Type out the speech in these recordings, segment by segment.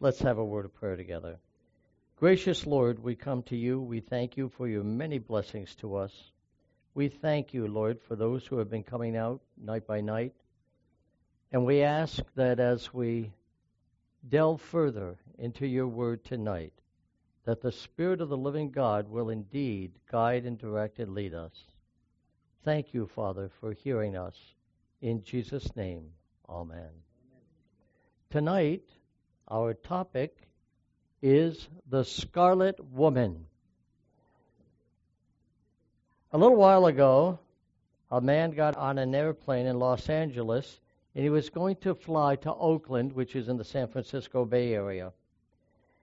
Let's have a word of prayer together. Gracious Lord, we come to you. We thank you for your many blessings to us. We thank you, Lord, for those who have been coming out night by night. And we ask that as we delve further into your word tonight, that the Spirit of the living God will indeed guide and direct and lead us. Thank you, Father, for hearing us. In Jesus' name, amen. amen. Tonight, our topic is the Scarlet Woman. A little while ago, a man got on an airplane in Los Angeles and he was going to fly to Oakland, which is in the San Francisco Bay Area.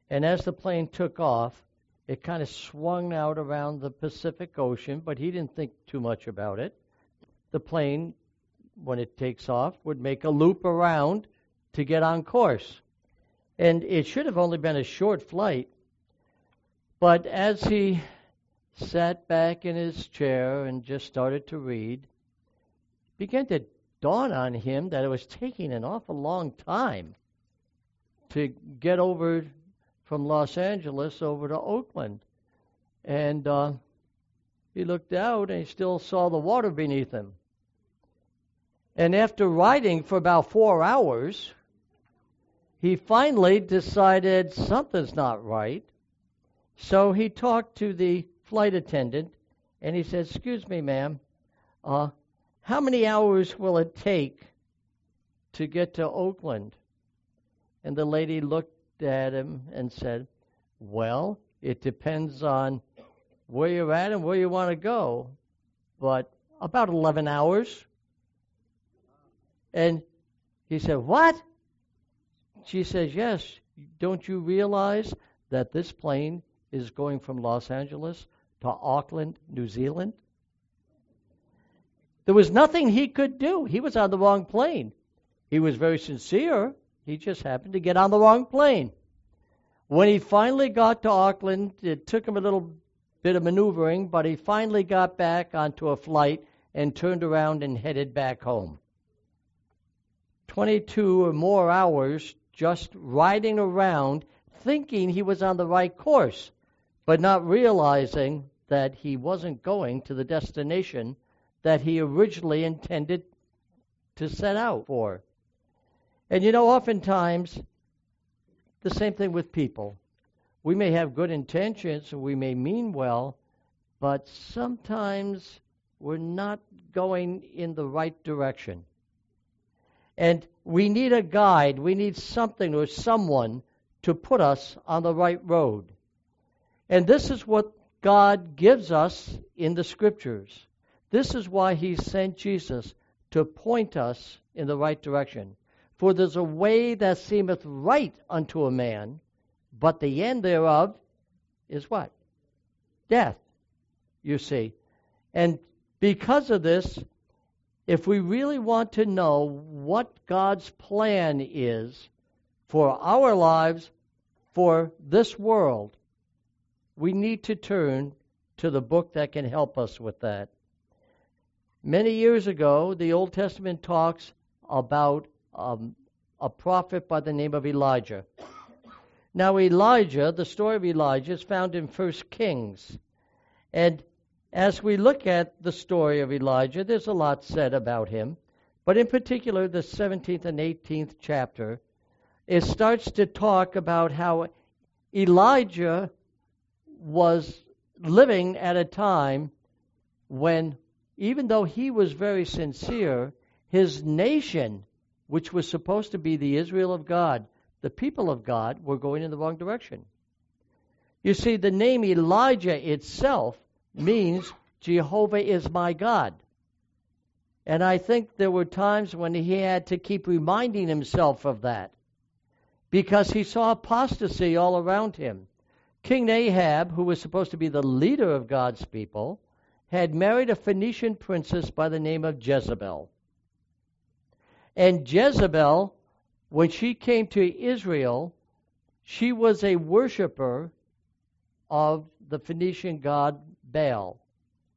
And as the plane took off, it kind of swung out around the Pacific Ocean, but he didn't think too much about it. The plane, when it takes off, would make a loop around to get on course. And it should have only been a short flight. But as he sat back in his chair and just started to read, began to dawn on him that it was taking an awful long time to get over from Los Angeles over to Oakland. And uh, he looked out and he still saw the water beneath him. And after riding for about four hours, he finally decided something's not right. So he talked to the flight attendant and he said, Excuse me, ma'am, uh, how many hours will it take to get to Oakland? And the lady looked at him and said, Well, it depends on where you're at and where you want to go, but about 11 hours. And he said, What? She says, Yes. Don't you realize that this plane is going from Los Angeles to Auckland, New Zealand? There was nothing he could do. He was on the wrong plane. He was very sincere. He just happened to get on the wrong plane. When he finally got to Auckland, it took him a little bit of maneuvering, but he finally got back onto a flight and turned around and headed back home. 22 or more hours just riding around thinking he was on the right course, but not realizing that he wasn't going to the destination that he originally intended to set out for. And you know, oftentimes, the same thing with people. We may have good intentions, we may mean well, but sometimes we're not going in the right direction. And we need a guide, we need something or someone to put us on the right road. And this is what God gives us in the scriptures. This is why he sent Jesus to point us in the right direction. For there's a way that seemeth right unto a man, but the end thereof is what? Death, you see. And because of this, if we really want to know what God's plan is for our lives, for this world, we need to turn to the book that can help us with that. Many years ago, the Old Testament talks about um, a prophet by the name of Elijah. Now, Elijah, the story of Elijah, is found in First Kings. And as we look at the story of Elijah, there's a lot said about him. But in particular, the 17th and 18th chapter, it starts to talk about how Elijah was living at a time when even though he was very sincere, his nation, which was supposed to be the Israel of God, the people of God, were going in the wrong direction. You see, the name Elijah itself means Jehovah is my God. And I think there were times when he had to keep reminding himself of that because he saw apostasy all around him. King Ahab, who was supposed to be the leader of God's people, had married a Phoenician princess by the name of Jezebel. And Jezebel, when she came to Israel, she was a worshiper of the Phoenician god Baal,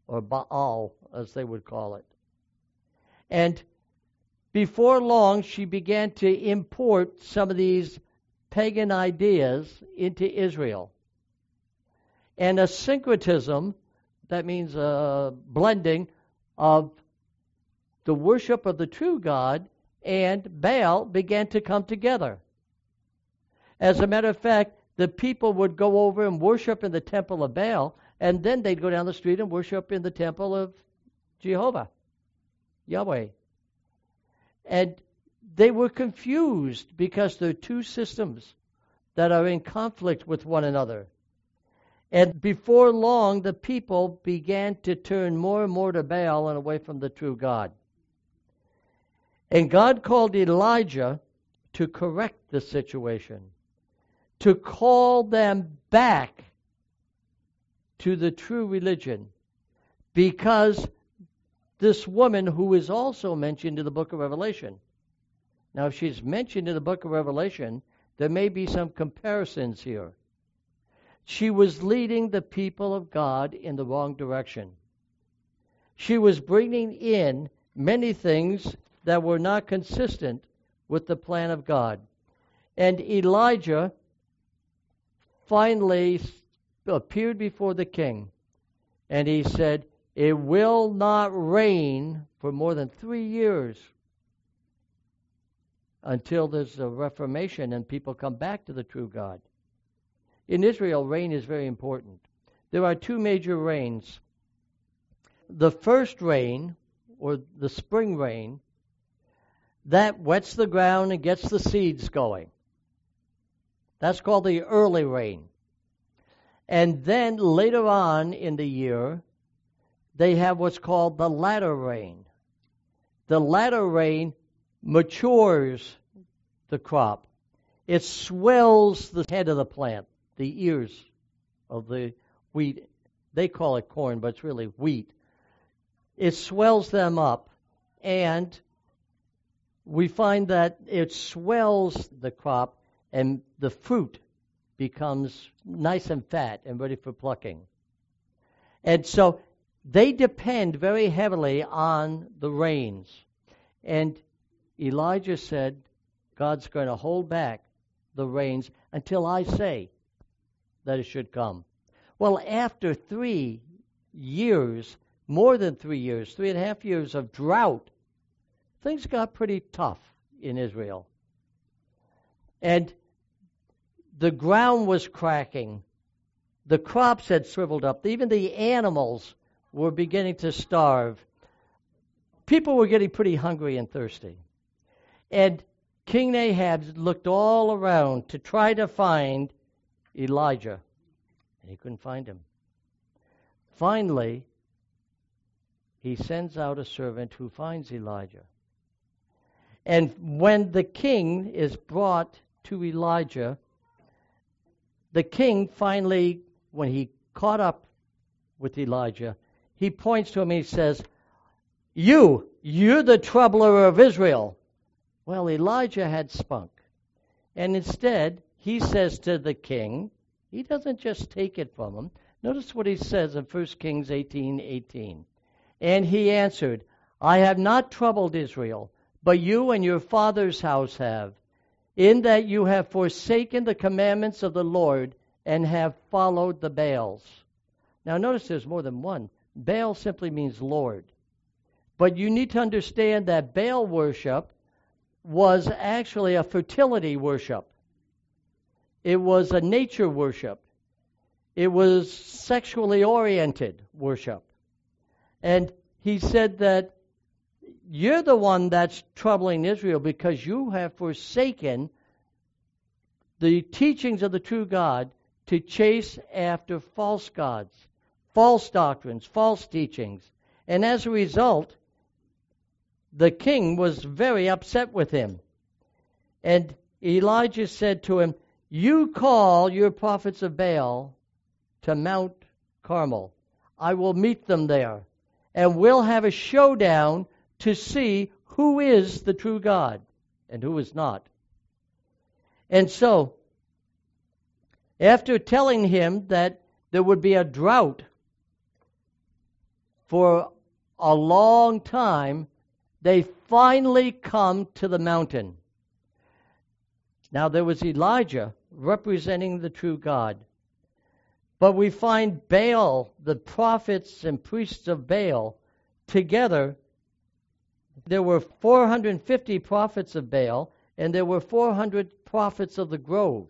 or Baal, as they would call it. And before long, she began to import some of these pagan ideas into Israel. And a syncretism, that means a blending of the worship of the true God and Baal began to come together. As a matter of fact, the people would go over and worship in the temple of Baal, and then they'd go down the street and worship in the temple of Jehovah, Yahweh. And they were confused because they're two systems that are in conflict with one another. And before long, the people began to turn more and more to Baal and away from the true God. And God called Elijah to correct the situation, to call them back to the true religion, because this woman who is also mentioned in the book of Revelation. Now, if she's mentioned in the book of Revelation, there may be some comparisons here. She was leading the people of God in the wrong direction. She was bringing in many things that were not consistent with the plan of God. And Elijah finally appeared before the king and he said, It will not rain for more than three years until there's a reformation and people come back to the true God. In Israel, rain is very important. There are two major rains. The first rain, or the spring rain, that wets the ground and gets the seeds going. That's called the early rain. And then later on in the year, they have what's called the latter rain. The latter rain matures the crop. It swells the head of the plant, the ears of the wheat. They call it corn, but it's really wheat. It swells them up, and we find that it swells the crop, and the fruit becomes nice and fat and ready for plucking. And so they depend very heavily on the rains. And Elijah said, God's going to hold back the rains until I say that it should come. Well, after three years, more than three years, three and a half years of drought, things got pretty tough in Israel. And the ground was cracking. The crops had shriveled up. Even the animals were beginning to starve. People were getting pretty hungry and thirsty. And King Ahab looked all around to try to find Elijah, and he couldn't find him. Finally, he sends out a servant who finds Elijah. And when the king is brought to Elijah, the king finally, when he caught up with Elijah, he points to him and he says, You, you're the troubler of Israel. Well, Elijah had spunk. And instead, he says to the king, he doesn't just take it from him. Notice what he says in 1 Kings 18 18. And he answered, I have not troubled Israel, but you and your father's house have, in that you have forsaken the commandments of the Lord and have followed the Baals. Now, notice there's more than one. Baal simply means Lord. But you need to understand that Baal worship was actually a fertility worship. It was a nature worship. It was sexually oriented worship. And he said that you're the one that's troubling Israel because you have forsaken the teachings of the true God to chase after false gods, false doctrines, false teachings. And as a result, the king was very upset with him. And Elijah said to him, You call your prophets of Baal to Mount Carmel. I will meet them there, and we'll have a showdown to see who is the true God and who is not. And so, after telling him that there would be a drought for a long time, they finally come to the mountain. Now there was Elijah representing the true God. But we find Baal, the prophets and priests of Baal, together. There were 450 prophets of Baal, and there were 400 prophets of the grove.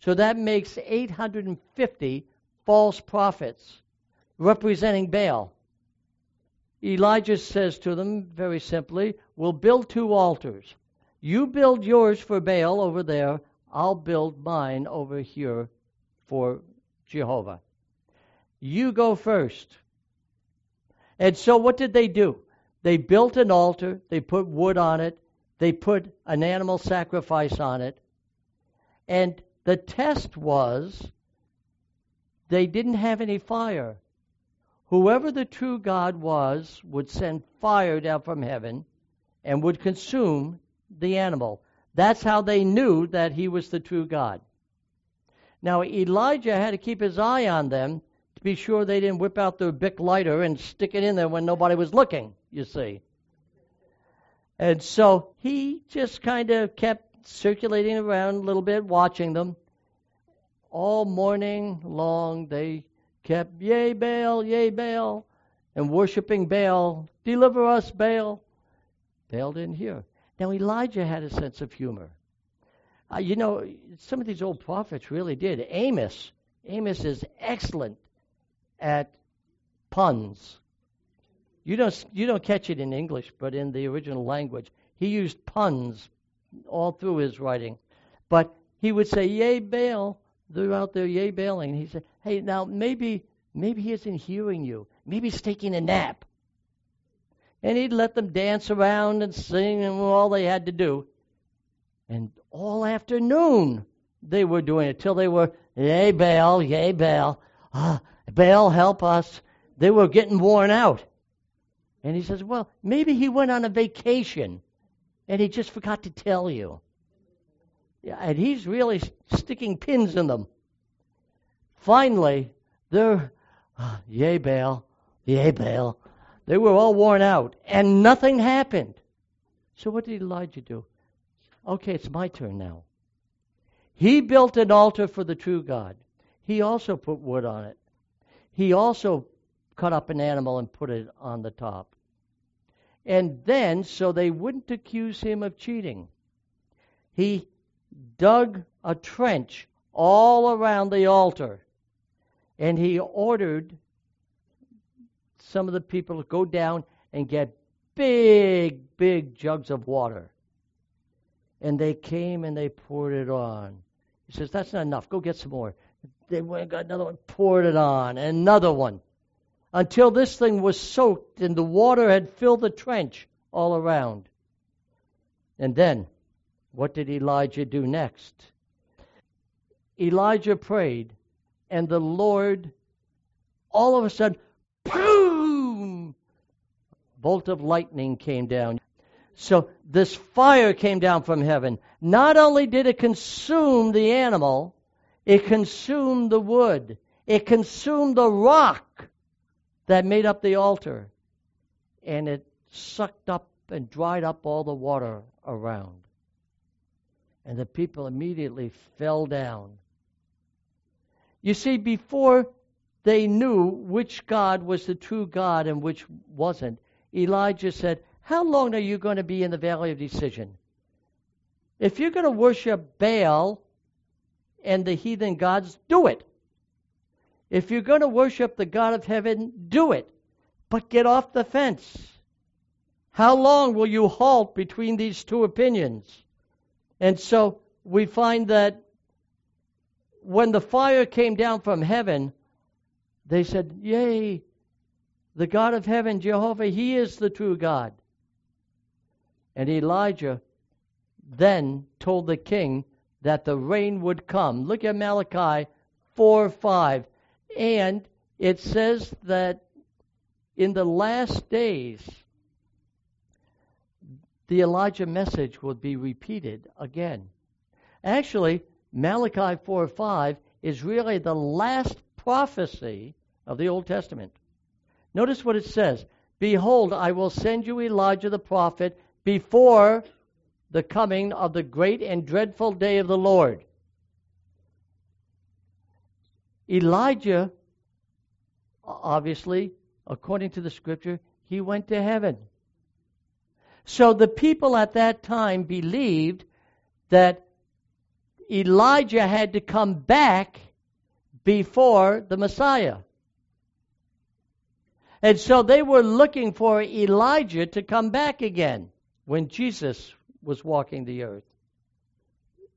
So that makes 850 false prophets representing Baal. Elijah says to them very simply, We'll build two altars. You build yours for Baal over there, I'll build mine over here for Jehovah. You go first. And so what did they do? They built an altar, they put wood on it, they put an animal sacrifice on it. And the test was they didn't have any fire. Whoever the true God was would send fire down from heaven and would consume the animal. That's how they knew that he was the true God. Now, Elijah had to keep his eye on them to be sure they didn't whip out their Bic lighter and stick it in there when nobody was looking, you see. And so he just kind of kept circulating around a little bit, watching them. All morning long, they kept, Yea, Baal, yea, Baal, and worshiping Baal. Deliver us, Baal. Baal didn't hear. Now, Elijah had a sense of humor. Uh, you know, some of these old prophets really did. Amos, Amos is excellent at puns. You don't you don't catch it in English, but in the original language, he used puns all through his writing. But he would say, "Yea, Baal." They're out there, yea, bailing. He said, "Hey, now maybe maybe he isn't hearing you. Maybe he's taking a nap." And he'd let them dance around and sing and all they had to do. And all afternoon they were doing it till they were, yay, Baal, yay, Baal. Ah, Baal, help us. They were getting worn out. And he says, well, maybe he went on a vacation and he just forgot to tell you. Yeah, and he's really sticking pins in them. Finally, they're, ah, yay, Baal, yay, Baal. They were all worn out, and nothing happened. So what did Elijah do? Okay, it's my turn now. He built an altar for the true God. He also put wood on it. He also cut up an animal and put it on the top. And then, so they wouldn't accuse him of cheating, he dug a trench all around the altar. And he ordered some of the people to go down and get big, big jugs of water. And they came and they poured it on. He says, That's not enough. Go get some more. They went and got another one, poured it on, and another one. Until this thing was soaked and the water had filled the trench all around. And then, what did Elijah do next? Elijah prayed, and the Lord, all of a sudden, boom! Bolt of lightning came down. So this fire came down from heaven. Not only did it consume the animal, it consumed the wood, it consumed the rock that made up the altar, and it sucked up and dried up all the water around. And the people immediately fell down. You see, before they knew which God was the true God and which wasn't, Elijah said, how long are you going to be in the valley of decision? If you're going to worship Baal and the heathen gods, do it. If you're going to worship the God of heaven, do it. But get off the fence. How long will you halt between these two opinions? And so we find that when the fire came down from heaven, they said, Yea, the God of heaven, Jehovah, He is the true God. And Elijah then told the king that the rain would come. Look at Malachi 4 5. And it says that in the last days, the Elijah message will be repeated again. Actually, Malachi 4 5 is really the last prophecy of the Old Testament. Notice what it says Behold, I will send you Elijah the prophet before the coming of the great and dreadful day of the Lord. Elijah, obviously, according to the scripture, he went to heaven. So the people at that time believed that Elijah had to come back before the Messiah. And so they were looking for Elijah to come back again when Jesus was walking the earth.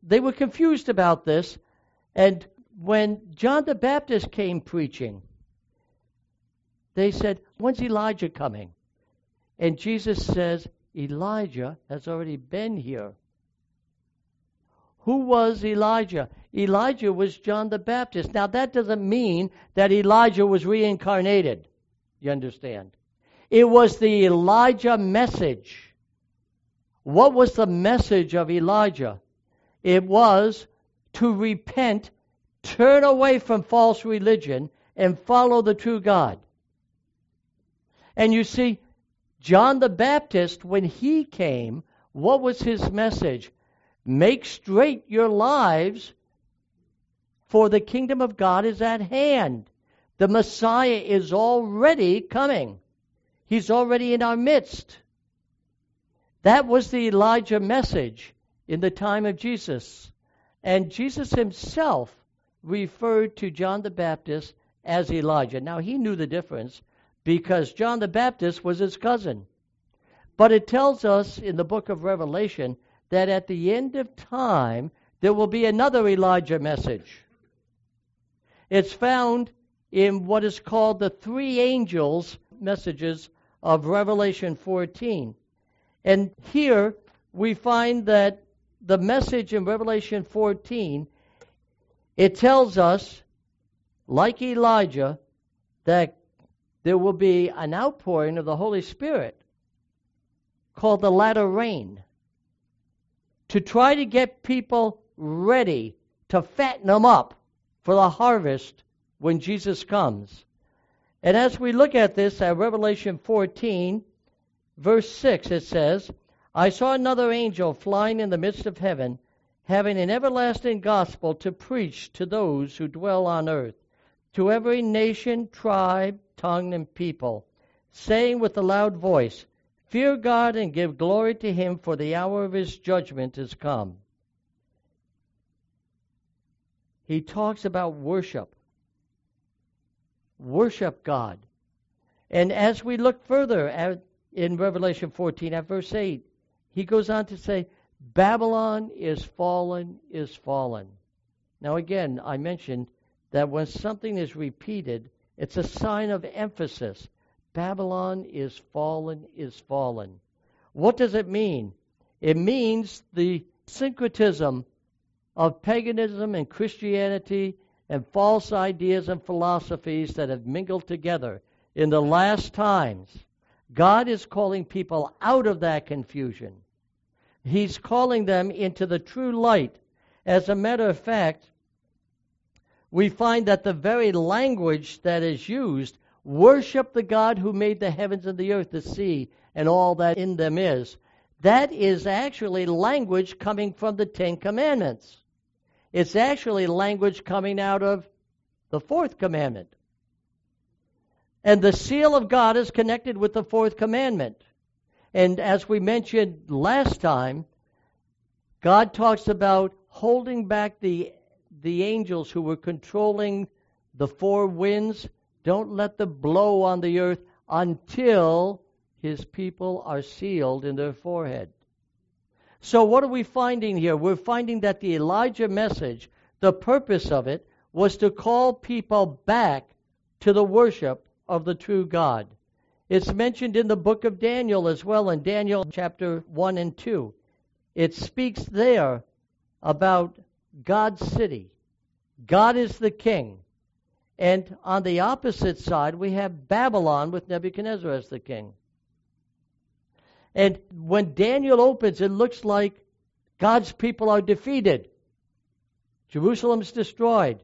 They were confused about this, and when John the Baptist came preaching, they said, When's Elijah coming? And Jesus says, Elijah has already been here. Who was Elijah? Elijah was John the Baptist. Now, that doesn't mean that Elijah was reincarnated. You understand? It was the Elijah message. What was the message of Elijah? It was to repent, turn away from false religion, and follow the true God. And you see, John the Baptist, when he came, what was his message? Make straight your lives, for the kingdom of God is at hand. The Messiah is already coming. He's already in our midst. That was the Elijah message in the time of Jesus. And Jesus himself referred to John the Baptist as Elijah. Now, he knew the difference because John the Baptist was his cousin. But it tells us in the book of Revelation that at the end of time, there will be another Elijah message. It's found in what is called the three angels messages of Revelation 14. And here we find that the message in Revelation 14 it tells us like Elijah that there will be an outpouring of the Holy Spirit called the latter rain to try to get people ready to fatten them up for the harvest when Jesus comes. And as we look at this at Revelation 14, verse 6, it says, I saw another angel flying in the midst of heaven, having an everlasting gospel to preach to those who dwell on earth, to every nation, tribe, tongue, and people, saying with a loud voice, Fear God and give glory to him, for the hour of his judgment is come. He talks about worship. Worship God. And as we look further at, in Revelation 14 at verse 8, he goes on to say, Babylon is fallen, is fallen. Now, again, I mentioned that when something is repeated, it's a sign of emphasis. Babylon is fallen, is fallen. What does it mean? It means the syncretism of paganism and Christianity and false ideas and philosophies that have mingled together in the last times. God is calling people out of that confusion. He's calling them into the true light. As a matter of fact, we find that the very language that is used worship the God who made the heavens and the earth, the sea, and all that in them is. That is actually language coming from the Ten Commandments. It's actually language coming out of the fourth commandment. And the seal of God is connected with the fourth commandment. And as we mentioned last time, God talks about holding back the the angels who were controlling the four winds, don't let them blow on the earth until his people are sealed in their forehead. So, what are we finding here? We're finding that the Elijah message, the purpose of it, was to call people back to the worship of the true God. It's mentioned in the book of Daniel as well, in Daniel chapter 1 and 2. It speaks there about God's city. God is the king. And on the opposite side, we have Babylon with Nebuchadnezzar as the king. And when Daniel opens, it looks like God's people are defeated. Jerusalem's destroyed.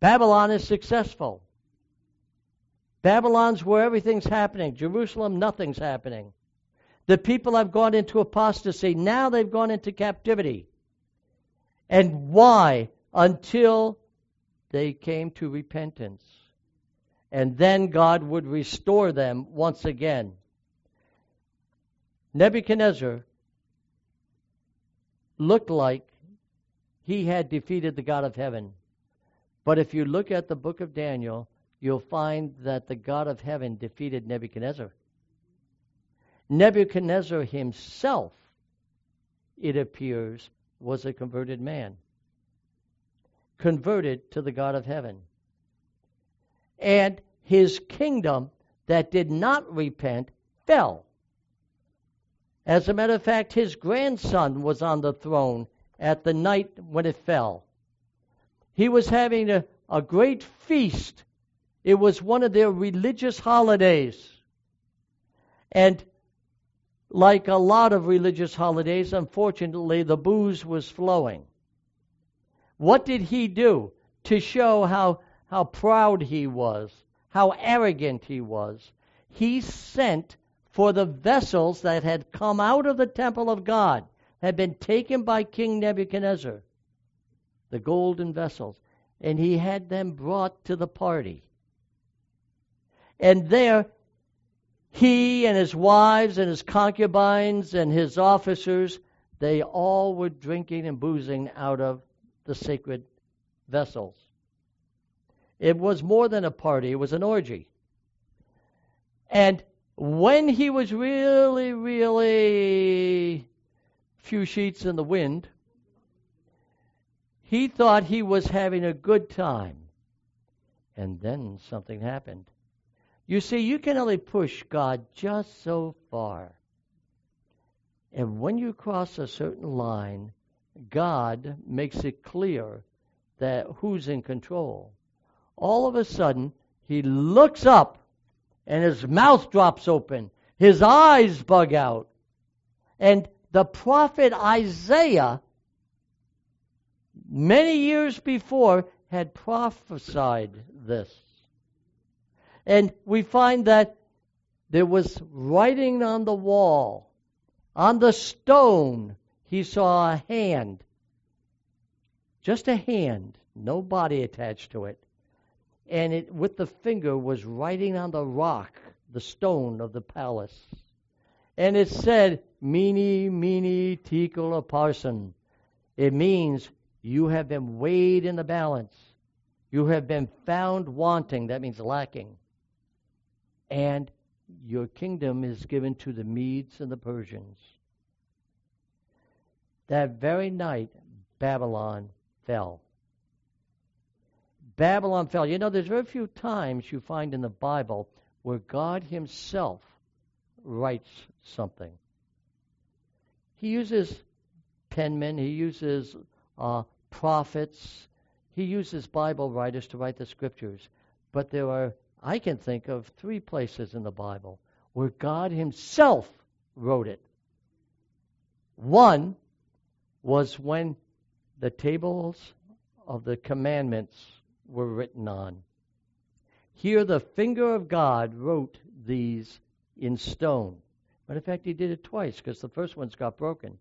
Babylon is successful. Babylon's where everything's happening. Jerusalem, nothing's happening. The people have gone into apostasy. Now they've gone into captivity. And why? Until they came to repentance. And then God would restore them once again. Nebuchadnezzar looked like he had defeated the God of heaven. But if you look at the book of Daniel, you'll find that the God of heaven defeated Nebuchadnezzar. Nebuchadnezzar himself, it appears, was a converted man, converted to the God of heaven. And his kingdom that did not repent fell. As a matter of fact, his grandson was on the throne at the night when it fell. He was having a, a great feast. It was one of their religious holidays. And like a lot of religious holidays, unfortunately, the booze was flowing. What did he do to show how, how proud he was, how arrogant he was? He sent for the vessels that had come out of the temple of God, had been taken by King Nebuchadnezzar, the golden vessels, and he had them brought to the party. And there, he and his wives and his concubines and his officers, they all were drinking and boozing out of the sacred vessels. It was more than a party, it was an orgy. And when he was really, really few sheets in the wind, he thought he was having a good time. And then something happened. You see, you can only push God just so far. And when you cross a certain line, God makes it clear that who's in control. All of a sudden, he looks up and his mouth drops open. His eyes bug out. And the prophet Isaiah, many years before, had prophesied this. And we find that there was writing on the wall. On the stone, he saw a hand. Just a hand, no body attached to it and it with the finger was writing on the rock, the stone of the palace. And it said, Mene, Mene, Tekel, Parsin. It means you have been weighed in the balance. You have been found wanting. That means lacking. And your kingdom is given to the Medes and the Persians. That very night, Babylon fell. Babylon fell. You know, there's very few times you find in the Bible where God Himself writes something. He uses penmen, He uses uh, prophets, He uses Bible writers to write the scriptures. But there are, I can think of three places in the Bible where God Himself wrote it. One was when the tables of the commandments were written on. Here, the finger of God wrote these in stone. Matter of fact, he did it twice because the first ones got broken.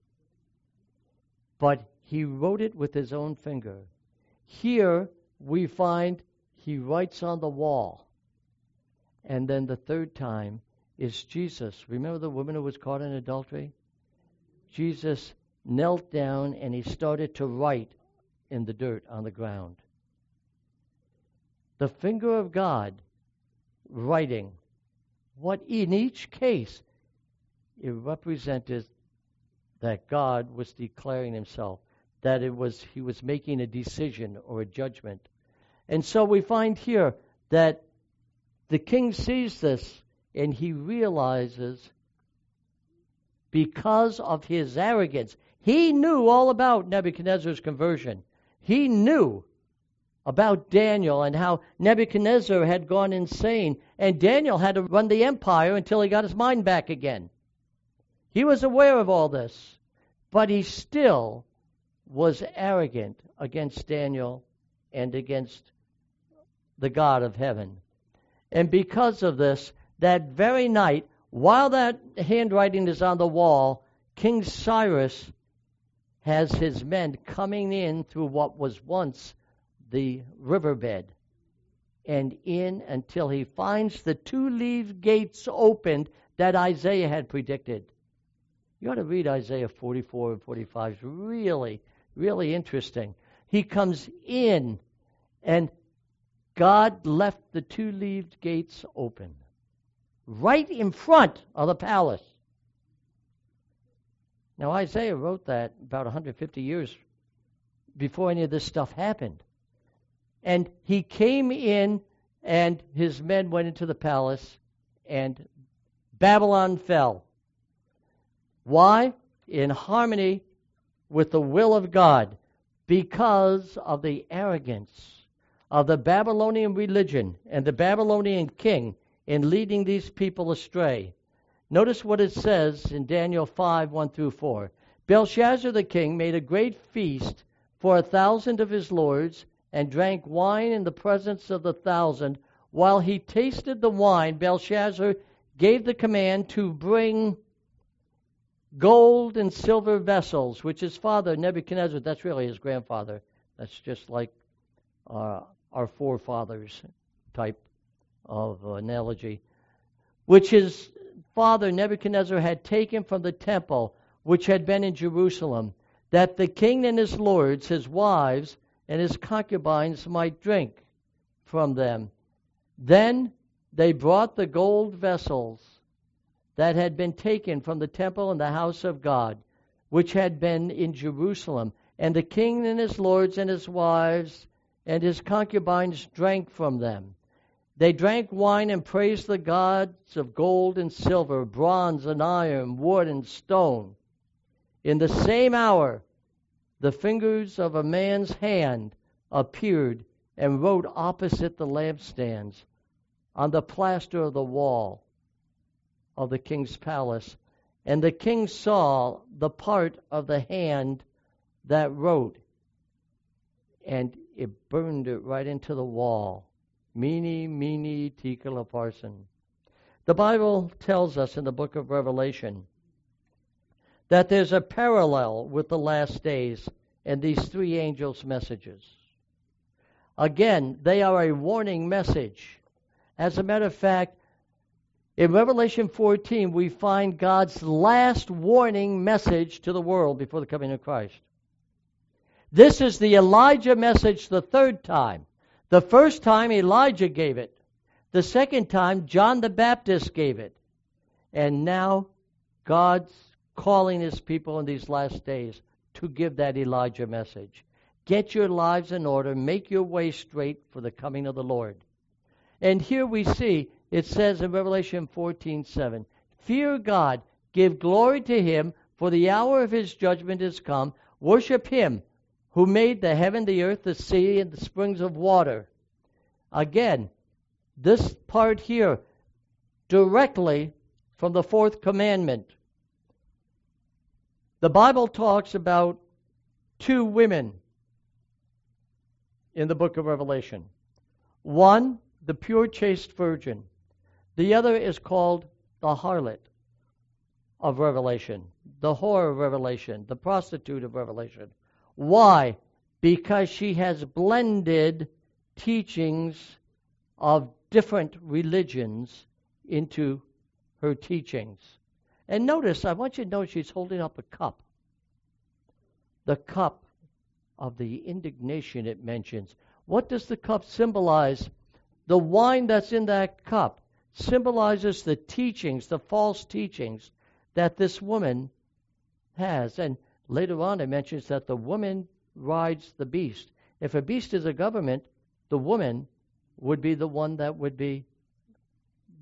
But he wrote it with his own finger. Here, we find he writes on the wall. And then the third time is Jesus. Remember the woman who was caught in adultery? Jesus knelt down and he started to write in the dirt on the ground the finger of God writing what in each case it represented that God was declaring himself, that it was he was making a decision or a judgment. And so we find here that the king sees this and he realizes because of his arrogance, he knew all about Nebuchadnezzar's conversion. He knew about Daniel and how Nebuchadnezzar had gone insane, and Daniel had to run the empire until he got his mind back again. He was aware of all this, but he still was arrogant against Daniel and against the God of heaven. And because of this, that very night, while that handwriting is on the wall, King Cyrus has his men coming in through what was once the riverbed and in until he finds the two leaf gates opened that Isaiah had predicted. You ought to read Isaiah 44 and 45. It's really, really interesting. He comes in, and God left the two leaved gates open right in front of the palace. Now, Isaiah wrote that about 150 years before any of this stuff happened. And he came in, and his men went into the palace, and Babylon fell. Why? In harmony with the will of God, because of the arrogance of the Babylonian religion and the Babylonian king in leading these people astray. Notice what it says in Daniel 5 1 through 4. Belshazzar the king made a great feast for a thousand of his lords and drank wine in the presence of the thousand. While he tasted the wine, Belshazzar gave the command to bring gold and silver vessels, which his father, Nebuchadnezzar, that's really his grandfather. That's just like uh, our forefathers type of analogy, which his father Nebuchadnezzar had taken from the temple which had been in Jerusalem, that the king and his lords, his wives, and his concubines might drink from them. Then they brought the gold vessels that had been taken from the temple and the house of God, which had been in Jerusalem. And the king and his lords and his wives and his concubines drank from them. They drank wine and praised the gods of gold and silver, bronze and iron, wood and stone. In the same hour, the fingers of a man's hand appeared and wrote opposite the lampstands on the plaster of the wall of the king's palace. And the king saw the part of the hand that wrote, and it burned it right into the wall. Mene, mene, tekel upharsin. The Bible tells us in the book of Revelation that there's a parallel with the last days and these three angels' messages. Again, they are a warning message. As a matter of fact, in Revelation 14, we find God's last warning message to the world before the coming of Christ. This is the Elijah message the third time. The first time Elijah gave it. The second time John the Baptist gave it. And now God's calling his people in these last days to give that Elijah message. Get your lives in order, make your way straight for the coming of the Lord. And here we see it says in Revelation 14:7, "Fear God, give glory to him, for the hour of his judgment is come. Worship him who made the heaven, the earth, the sea, and the springs of water. Again, this part here, directly from the fourth commandment. The Bible talks about two women in the book of Revelation. One, the pure chaste virgin. The other is called the harlot of Revelation, the whore of Revelation, the prostitute of Revelation. Why? Because she has blended teachings of different religions into her teachings. And notice, I want you to notice she's holding up a cup. The cup of the indignation it mentions. What does the cup symbolize? The wine that's in that cup symbolizes the teachings, the false teachings that this woman has. And Later on, it mentions that the woman rides the beast. If a beast is a government, the woman would be the one that would be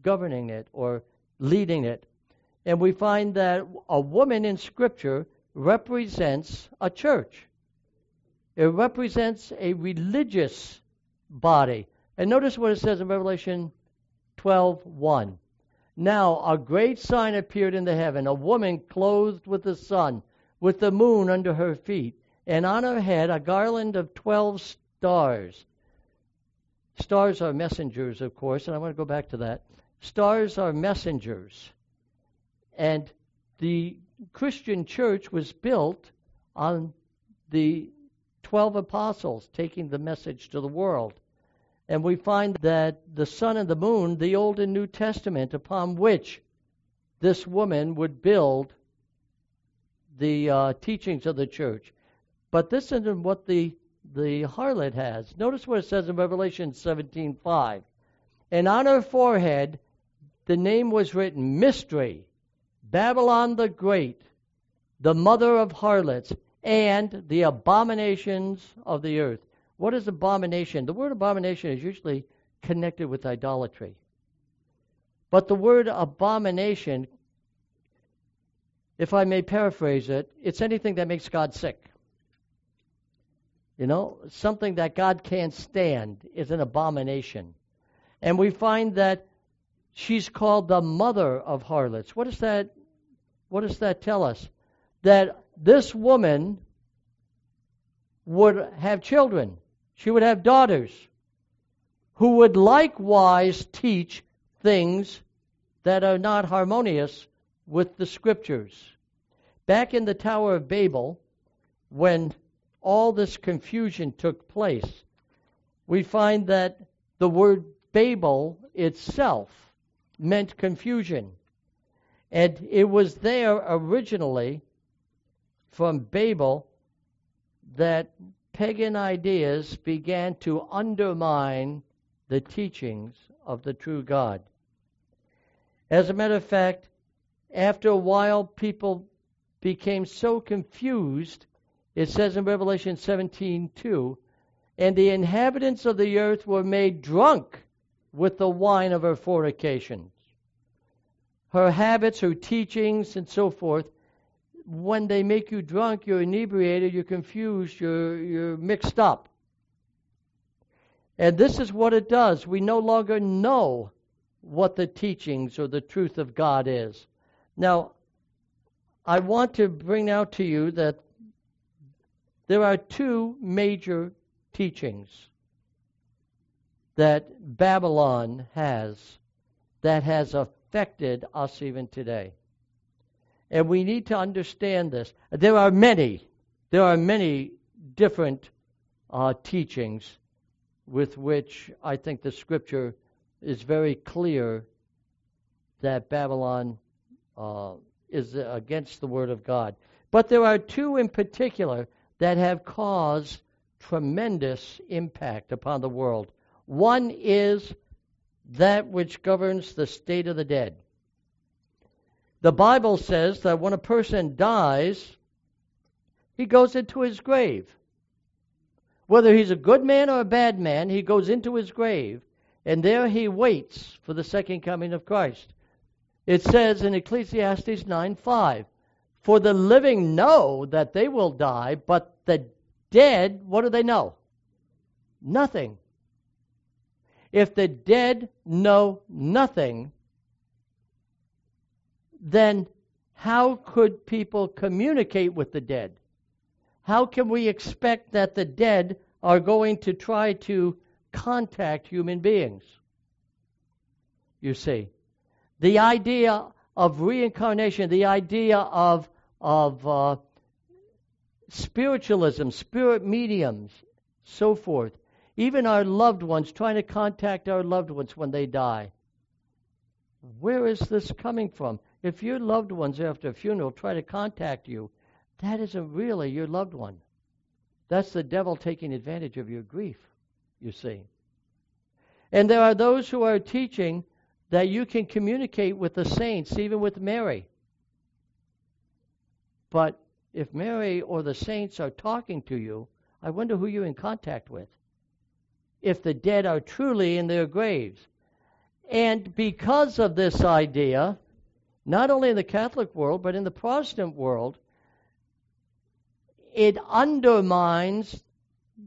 governing it or leading it. And we find that a woman in Scripture represents a church. It represents a religious body. And notice what it says in Revelation 12:1. Now a great sign appeared in the heaven, a woman clothed with the sun, with the moon under her feet, and on her head a garland of twelve stars. Stars are messengers, of course, and I want to go back to that. Stars are messengers. And the Christian church was built on the 12 apostles taking the message to the world. And we find that the sun and the moon, the Old and New Testament, upon which this woman would build the uh, teachings of the church. But this isn't what the the harlot has. Notice what it says in Revelation 17:5. And on her forehead the name was written Mystery, Babylon the Great, the mother of harlots, and the abominations of the earth. What is abomination? The word abomination is usually connected with idolatry. But the word abomination, if I may paraphrase it, it's anything that makes God sick. You know, something that God can't stand is an abomination. And we find that she's called the mother of harlots. What does that what does that tell us? That this woman would have children. She would have daughters who would likewise teach things that are not harmonious with the scriptures. Back in the Tower of Babel, when all this confusion took place, we find that the word Babel itself meant confusion. And it was there originally from Babel that pagan ideas began to undermine the teachings of the true God. As a matter of fact, after a while, people became so confused it says in Revelation 17:2, and the inhabitants of the earth were made drunk with the wine of her fornications. Her habits, her teachings, and so forth. When they make you drunk, you're inebriated, you're confused, you're, you're mixed up. And this is what it does. We no longer know what the teachings or the truth of God is. Now, I want to bring out to you that there are two major teachings that Babylon has that has affected us even today. And we need to understand this. There are many, there are many different uh, teachings with which I think the scripture is very clear that Babylon uh, is against the word of God. But there are two in particular that have caused tremendous impact upon the world. One is that which governs the state of the dead. The Bible says that when a person dies, he goes into his grave. Whether he's a good man or a bad man, he goes into his grave, and there he waits for the second coming of Christ. It says in Ecclesiastes 9 5, for the living know that they will die, but the dead, what do they know? Nothing. If the dead know nothing, then how could people communicate with the dead? How can we expect that the dead are going to try to contact human beings? You see, the idea of reincarnation, the idea of of uh, spiritualism, spirit mediums, so forth. Even our loved ones, trying to contact our loved ones when they die. Where is this coming from? If your loved ones after a funeral try to contact you, that isn't really your loved one. That's the devil taking advantage of your grief, you see. And there are those who are teaching that you can communicate with the saints, even with Mary. But if Mary or the saints are talking to you, I wonder who you're in contact with. If the dead are truly in their graves. And because of this idea, not only in the Catholic world, but in the Protestant world, it undermines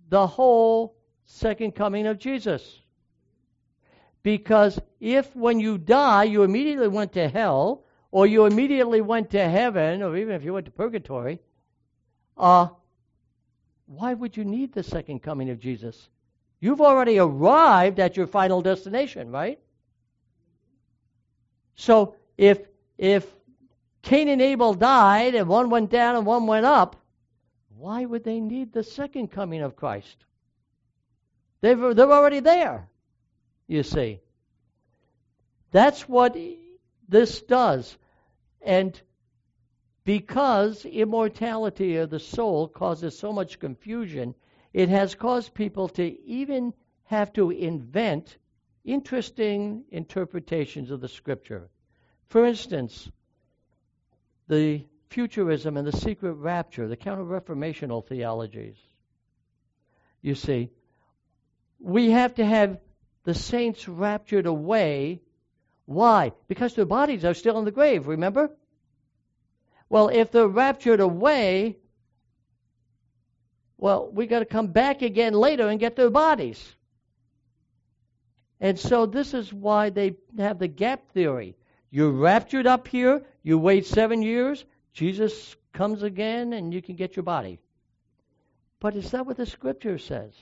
the whole second coming of Jesus. Because if when you die, you immediately went to hell, or you immediately went to heaven, or even if you went to purgatory, uh, why would you need the second coming of Jesus? You've already arrived at your final destination, right? So if if Cain and Abel died, and one went down and one went up, why would they need the second coming of Christ? They've, they're already there, you see. That's what this does. And because immortality of the soul causes so much confusion, it has caused people to even have to invent interesting interpretations of the scripture. For instance, the futurism and the secret rapture, the counter reformational theologies. You see, we have to have the saints raptured away. Why? Because their bodies are still in the grave, remember? Well, if they're raptured away, well, we got to come back again later and get their bodies. And so this is why they have the gap theory. You're raptured up here, you wait seven years, Jesus comes again, and you can get your body. But is that what the scripture says?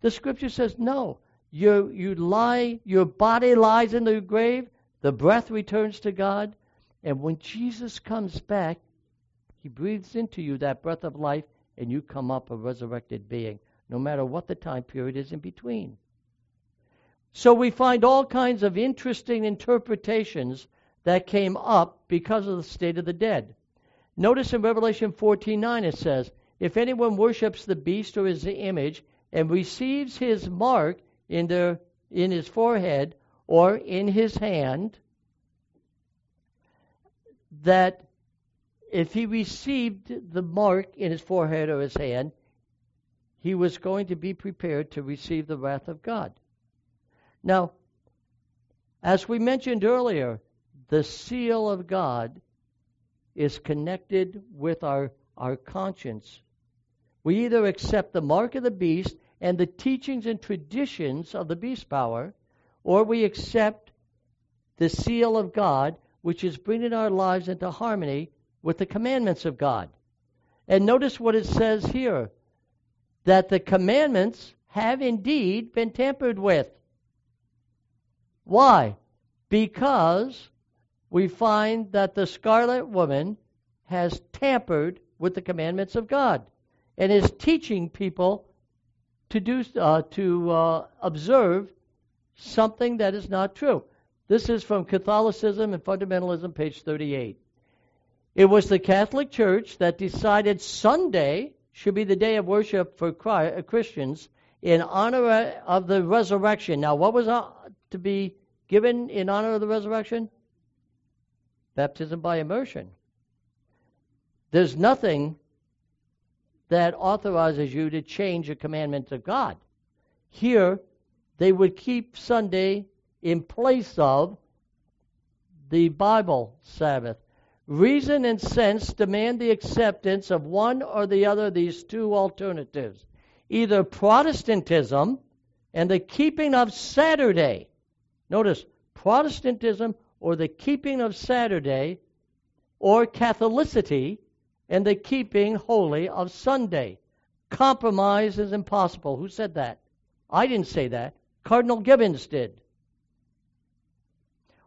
The scripture says no. You you lie, your body lies in the grave, the breath returns to God, and when Jesus comes back, he breathes into you that breath of life, and you come up a resurrected being, no matter what the time period is in between. So we find all kinds of interesting interpretations that came up because of the state of the dead. Notice in Revelation 14:9 it says, "If anyone worships the beast or his image and receives his mark in their in his forehead or in his hand, that if he received the mark in his forehead or his hand, he was going to be prepared to receive the wrath of God. Now, as we mentioned earlier, the seal of God is connected with our, our conscience. We either accept the mark of the beast and the teachings and traditions of the beast power, or we accept the seal of God, which is bringing our lives into harmony with the commandments of God. And notice what it says here that the commandments have indeed been tampered with. Why? Because we find that the scarlet woman has tampered with the commandments of God and is teaching people to do uh, to uh, observe something that is not true. This is from Catholicism and Fundamentalism, page 38. It was the Catholic Church that decided Sunday should be the day of worship for uh, Christians in honor of the resurrection. Now, what was uh, to be given in honor of the resurrection? Baptism by immersion. There's nothing that authorizes you to change a commandment of God. Here, they would keep Sunday in place of the Bible Sabbath. Reason and sense demand the acceptance of one or the other of these two alternatives either Protestantism and the keeping of Saturday Notice, Protestantism or the keeping of Saturday or Catholicity and the keeping holy of Sunday. Compromise is impossible. Who said that? I didn't say that. Cardinal Gibbons did.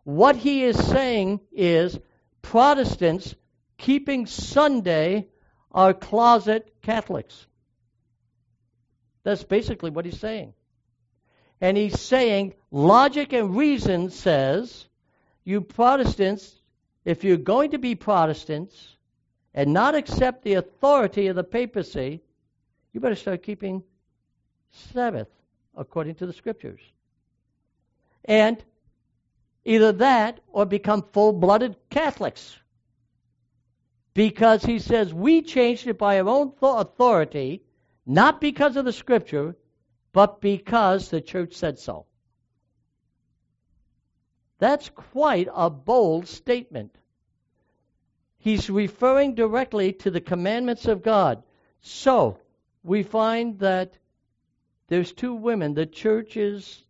What he is saying is Protestants keeping Sunday are closet Catholics. That's basically what he's saying. And he's saying logic and reason says, you Protestants, if you're going to be Protestants and not accept the authority of the papacy, you better start keeping Sabbath according to the scriptures. And either that or become full blooded Catholics. Because he says we changed it by our own authority, not because of the scripture, but because the church said so. That's quite a bold statement. He's referring directly to the commandments of God. So, we find that there's two women, the churches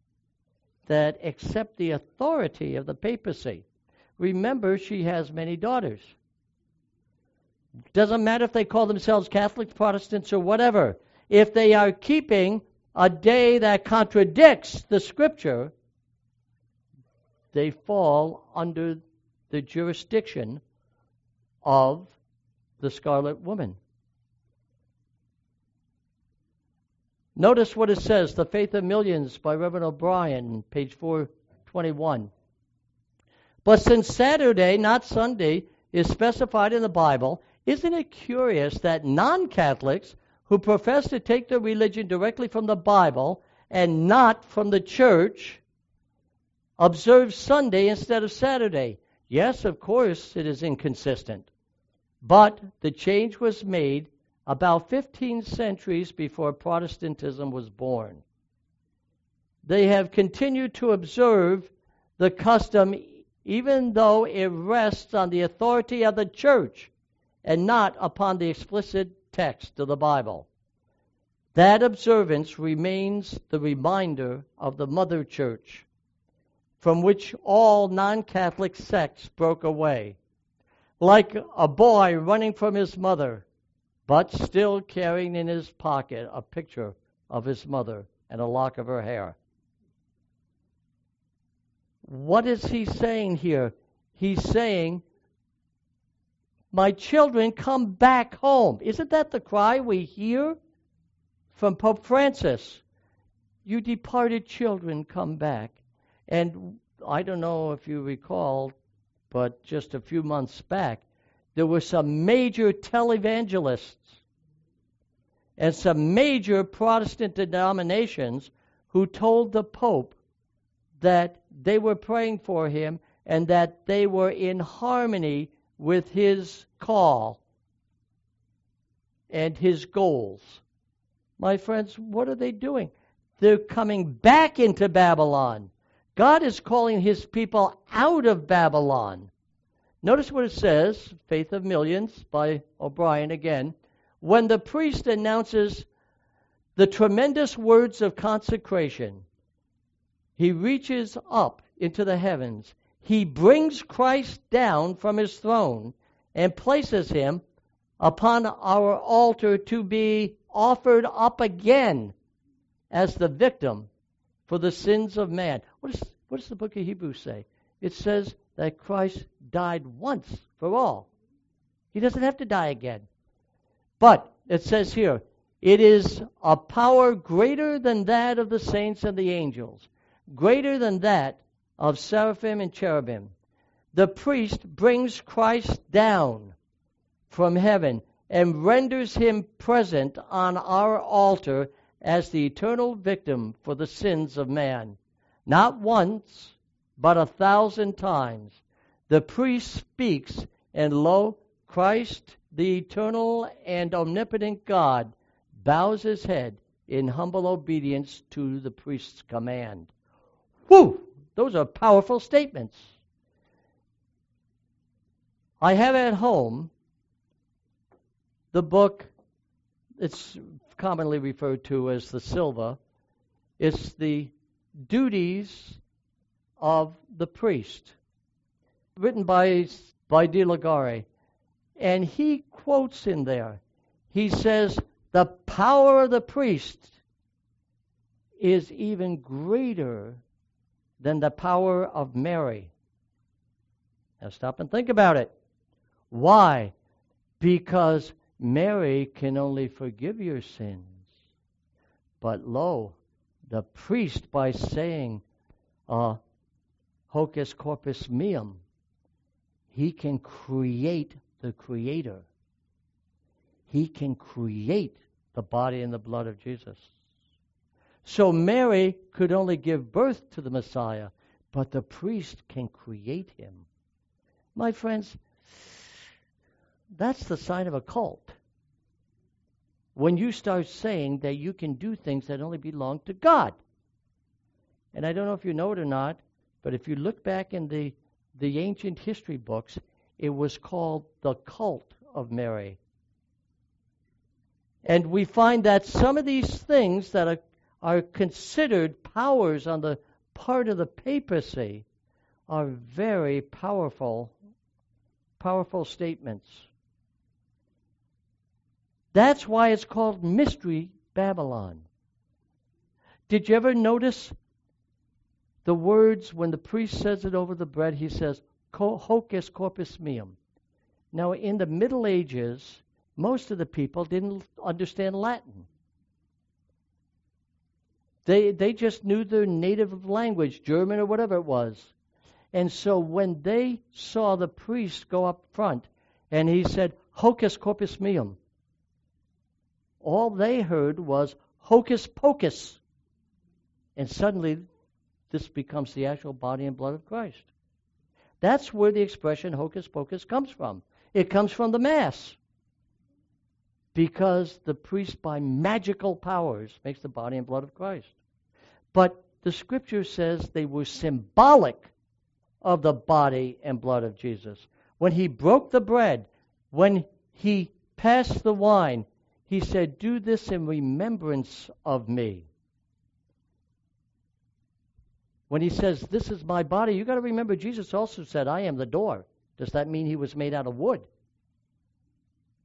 that accept the authority of the papacy. Remember, she has many daughters. Doesn't matter if they call themselves Catholics, Protestants, or whatever. If they are keeping a day that contradicts the scripture, they fall under the jurisdiction of the Scarlet Woman. Notice what it says The Faith of Millions by Reverend O'Brien, page 421. But since Saturday, not Sunday, is specified in the Bible, isn't it curious that non Catholics who profess to take their religion directly from the Bible and not from the church observe Sunday instead of Saturday? Yes, of course, it is inconsistent. But the change was made about 15 centuries before Protestantism was born. They have continued to observe the custom even though it rests on the authority of the church and not upon the explicit text of the Bible. That observance remains the reminder of the mother church, from which all non Catholic sects broke away. Like a boy running from his mother, but still carrying in his pocket a picture of his mother and a lock of her hair. What is he saying here? He's saying, My children, come back home. Isn't that the cry we hear from Pope Francis? You departed children, come back. And I don't know if you recall, but just a few months back, there were some major televangelists and some major Protestant denominations who told the Pope that they were praying for him and that they were in harmony with his call and his goals. My friends, what are they doing? They're coming back into Babylon. God is calling his people out of Babylon. Notice what it says, Faith of Millions by O'Brien again. When the priest announces the tremendous words of consecration, he reaches up into the heavens. He brings Christ down from his throne and places him upon our altar to be offered up again as the victim for the sins of man. What, does the book of Hebrews say? It says that Christ died once for all. He doesn't have to die again. But it says here, it is a power greater than that of the saints and the angels greater than that of seraphim and cherubim. The priest brings Christ down from heaven and renders him present on our altar as the eternal victim for the sins of man. Not once, but a thousand times. The priest speaks, and lo, Christ, the eternal and omnipotent God, bows his head in humble obedience to the priest's command. Whew! Those are powerful statements. I have at home the book, it's commonly referred to as the Selva. It's the duties of the priest, written by, by De Liguori. And he quotes in there, he says, the power of the priest is even greater than the power of Mary. Now stop and think about it. Why? Because Mary can only forgive your sins. But lo, the priest, by saying, uh, hocus corpus meum, he can create the Creator. He can create the body and the blood of Jesus. So Mary could only give birth to the Messiah, but the priest can create him. My friends, that's the sign of a cult. When you start saying that you can do things that only belong to God. And I don't know if you know it or not, but if you look back in the, the ancient history books, it was called the cult of Mary. And we find that some of these things that are are considered powers on the part of the papacy are very powerful, powerful statements. That's why it's called Mystery Babylon. Did you ever notice the words when the priest says it over the bread? He says, Hocus corpus meum. Now, in the Middle Ages, most of the people didn't understand Latin. They, they just knew their native language, German or whatever it was. And so when they saw the priest go up front and he said, Hocus corpus meum, all they heard was hocus pocus. And suddenly, this becomes the actual body and blood of Christ. That's where the expression hocus pocus comes from. It comes from the Mass. Because the priest, by magical powers, makes the body and blood of Christ. But the scripture says they were symbolic of the body and blood of Jesus. When he broke the bread, when he passed the wine, he said, Do this in remembrance of me. When he says, This is my body, you've got to remember Jesus also said, I am the door. Does that mean he was made out of wood?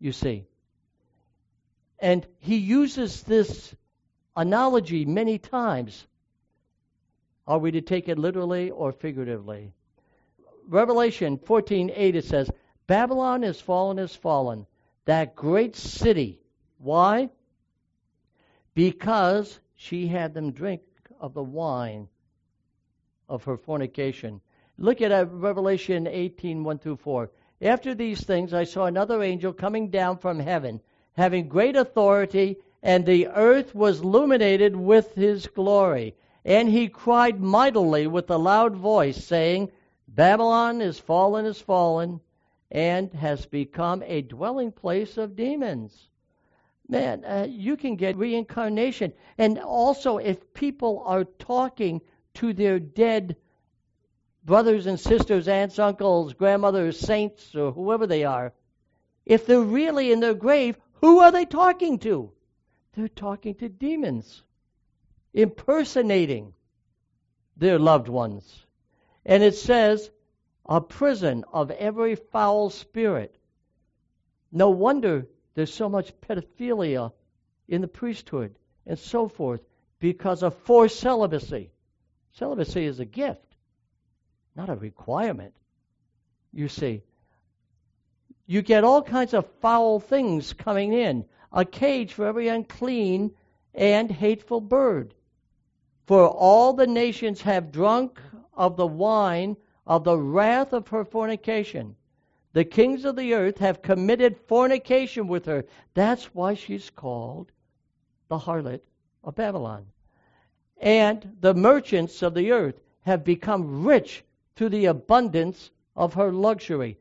You see. And he uses this analogy many times. Are we to take it literally or figuratively? Revelation 14:8 it says, Babylon is fallen is fallen, that great city. Why? Because she had them drink of the wine of her fornication. Look at uh, Revelation 18, 1 through 4. After these things, I saw another angel coming down from heaven, having great authority, and the earth was illuminated with his glory. And he cried mightily with a loud voice, saying, Babylon is fallen, is fallen, and has become a dwelling place of demons. Man, uh, you can get reincarnation. And also, if people are talking to their dead brothers and sisters, aunts, uncles, grandmothers, saints, or whoever they are, if they're really in their grave, who are they talking to? They're talking to demons, impersonating their loved ones. And it says, a prison of every foul spirit. No wonder there's so much pedophilia in the priesthood and so forth because of forced celibacy. Celibacy is a gift, not a requirement. You see, you get all kinds of foul things coming in a cage for every unclean and hateful bird. For all the nations have drunk of the wine of the wrath of her fornication. The kings of the earth have committed fornication with her. That's why she's called the harlot of Babylon. And the merchants of the earth have become rich through the abundance of her luxury,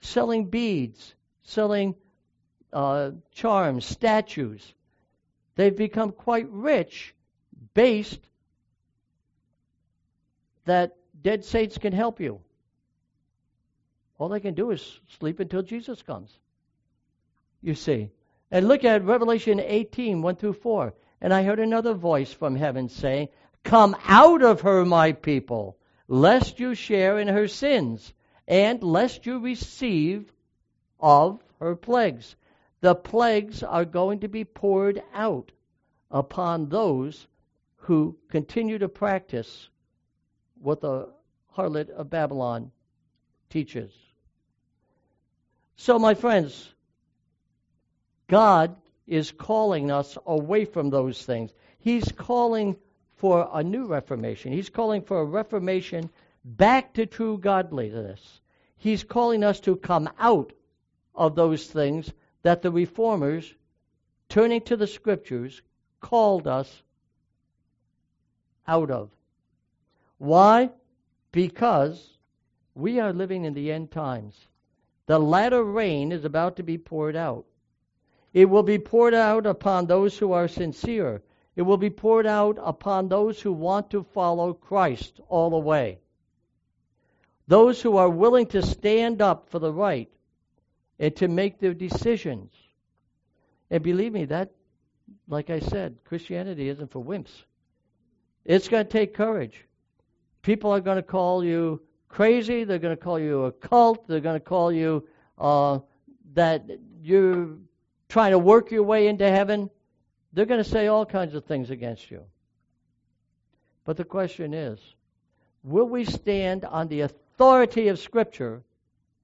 selling beads, selling uh, charms, statues. They've become quite rich based that dead saints can help you. All they can do is sleep until Jesus comes. You see. And look at Revelation 18, 1 through 4. And I heard another voice from heaven saying, Come out of her, my people, lest you share in her sins, and lest you receive of her plagues. The plagues are going to be poured out upon those who continue to practice what the harlot of Babylon teaches. So, my friends, God is calling us away from those things. He's calling for a new reformation. He's calling for a reformation back to true godliness. He's calling us to come out of those things that the reformers, turning to the scriptures, called us out of. Why? Because we are living in the end times. The latter rain is about to be poured out. It will be poured out upon those who are sincere. It will be poured out upon those who want to follow Christ all the way. Those who are willing to stand up for the right and to make their decisions. And believe me, that, like I said, Christianity isn't for wimps. It's going to take courage. People are going to call you crazy. They're going to call you a cult. They're going to call you uh, that you're trying to work your way into heaven. They're going to say all kinds of things against you. But the question is will we stand on the authority of Scripture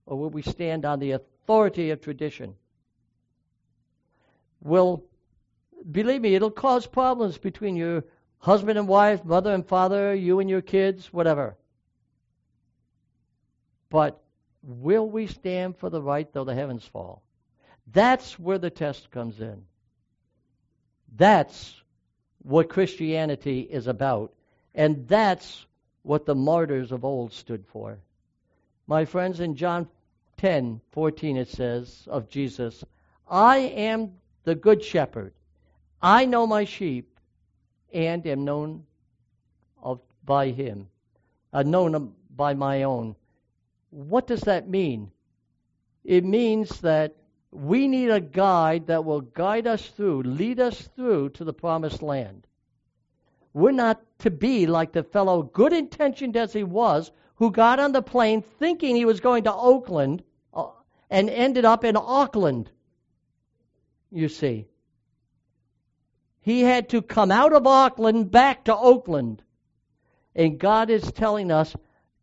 or will we stand on the authority of tradition will, believe me, it'll cause problems between your husband and wife, mother and father, you and your kids, whatever. But will we stand for the right though the heavens fall? That's where the test comes in. That's what Christianity is about. And that's what the martyrs of old stood for. My friends, in John 10 14, it says of Jesus, I am the good shepherd. I know my sheep and am known of, by him, uh, known by my own. What does that mean? It means that we need a guide that will guide us through, lead us through to the promised land. We're not to be like the fellow, good intentioned as he was, who got on the plane thinking he was going to Oakland uh, and ended up in Auckland. You see. He had to come out of Auckland back to Oakland. And God is telling us,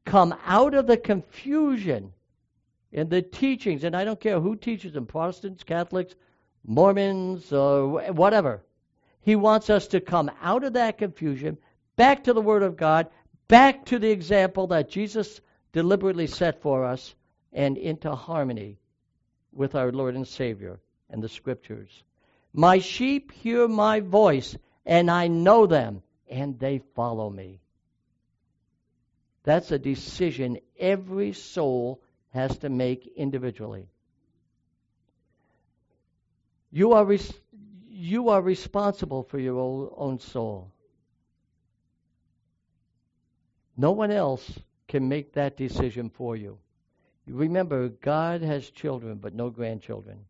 come out of the confusion in the teachings, and I don't care who teaches them Protestants, Catholics, Mormons, or whatever. He wants us to come out of that confusion, back to the Word of God, back to the example that Jesus deliberately set for us, and into harmony with our Lord and Savior and the Scriptures. My sheep hear my voice, and I know them, and they follow me. That's a decision every soul has to make individually. You are, res- you are responsible for your own soul. No one else can make that decision for you. Remember, God has children, but no grandchildren.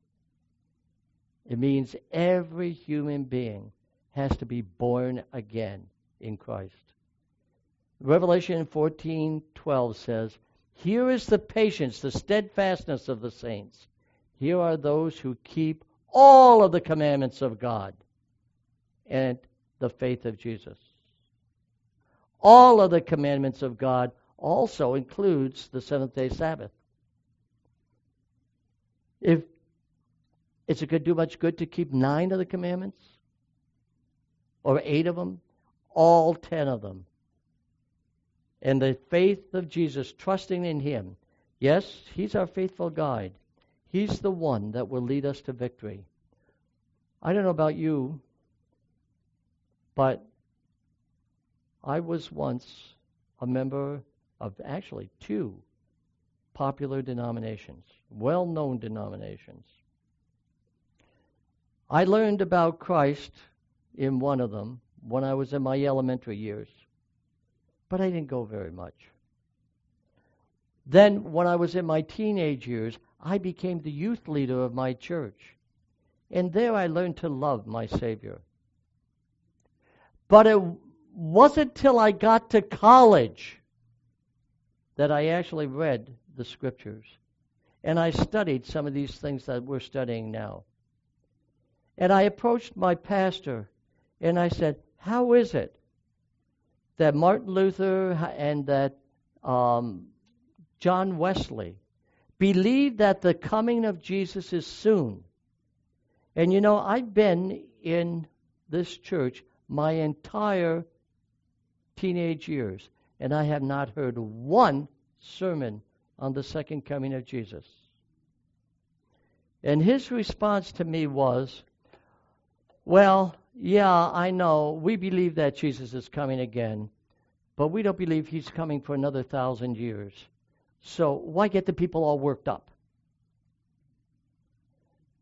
It means every human being has to be born again in Christ. Revelation 14:12 says, "Here is the patience, the steadfastness of the saints. Here are those who keep all of the commandments of God and the faith of Jesus." All of the commandments of God also includes the seventh-day Sabbath. If is it going to do much good to keep nine of the commandments? Or eight of them? All ten of them. And the faith of Jesus, trusting in Him. Yes, He's our faithful guide. He's the one that will lead us to victory. I don't know about you, but I was once a member of actually two popular denominations, well known denominations. I learned about Christ in one of them when I was in my elementary years, but I didn't go very much. Then, when I was in my teenage years, I became the youth leader of my church. And there I learned to love my Savior. But it wasn't till I got to college that I actually read the scriptures. And I studied some of these things that we're studying now. And I approached my pastor and I said, How is it that Martin Luther and that um, John Wesley believed that the coming of Jesus is soon? And you know, I've been in this church my entire teenage years, and I have not heard one sermon on the second coming of Jesus. And his response to me was, well, yeah, I know. We believe that Jesus is coming again, but we don't believe he's coming for another thousand years. So why get the people all worked up?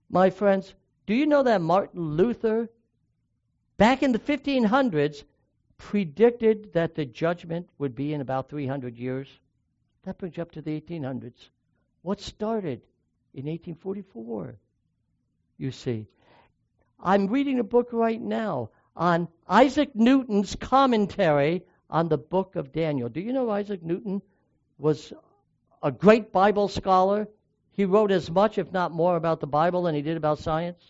My friends, do you know that Martin Luther, back in the 1500s, predicted that the judgment would be in about 300 years? That brings you up to the 1800s. What started in 1844? You see. I'm reading a book right now on Isaac Newton's commentary on the book of Daniel. Do you know Isaac Newton was a great Bible scholar? He wrote as much, if not more, about the Bible than he did about science.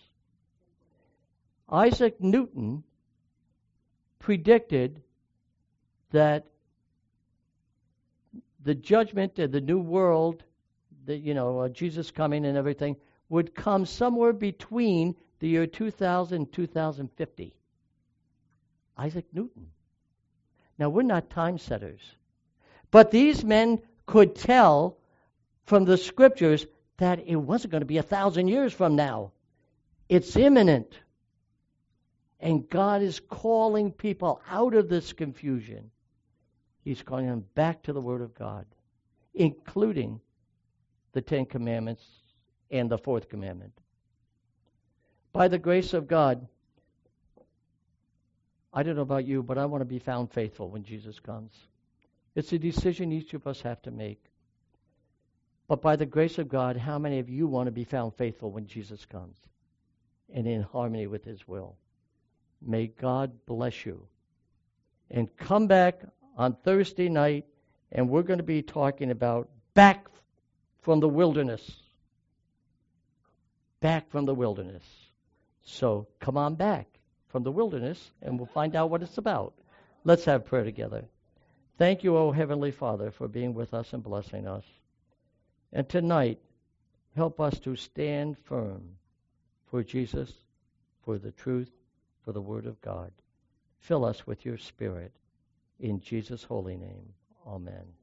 Isaac Newton predicted that the judgment of the new world the, you know, uh, Jesus coming and everything would come somewhere between the year 2000 2050. Isaac Newton. Now, we're not time setters. But these men could tell from the scriptures that it wasn't going to be a thousand years from now. It's imminent. And God is calling people out of this confusion. He's calling them back to the Word of God, including the Ten Commandments and the Fourth Commandment. By the grace of God, I don't know about you, but I want to be found faithful when Jesus comes. It's a decision each of us have to make. But by the grace of God, how many of you want to be found faithful when Jesus comes and in harmony with his will? May God bless you. And come back on Thursday night, and we're going to be talking about back from the wilderness. Back from the wilderness. So come on back from the wilderness, and we'll find out what it's about. Let's have prayer together. Thank you, O Heavenly Father, for being with us and blessing us. And tonight, help us to stand firm for Jesus, for the truth, for the Word of God. Fill us with your Spirit. In Jesus' holy name, amen.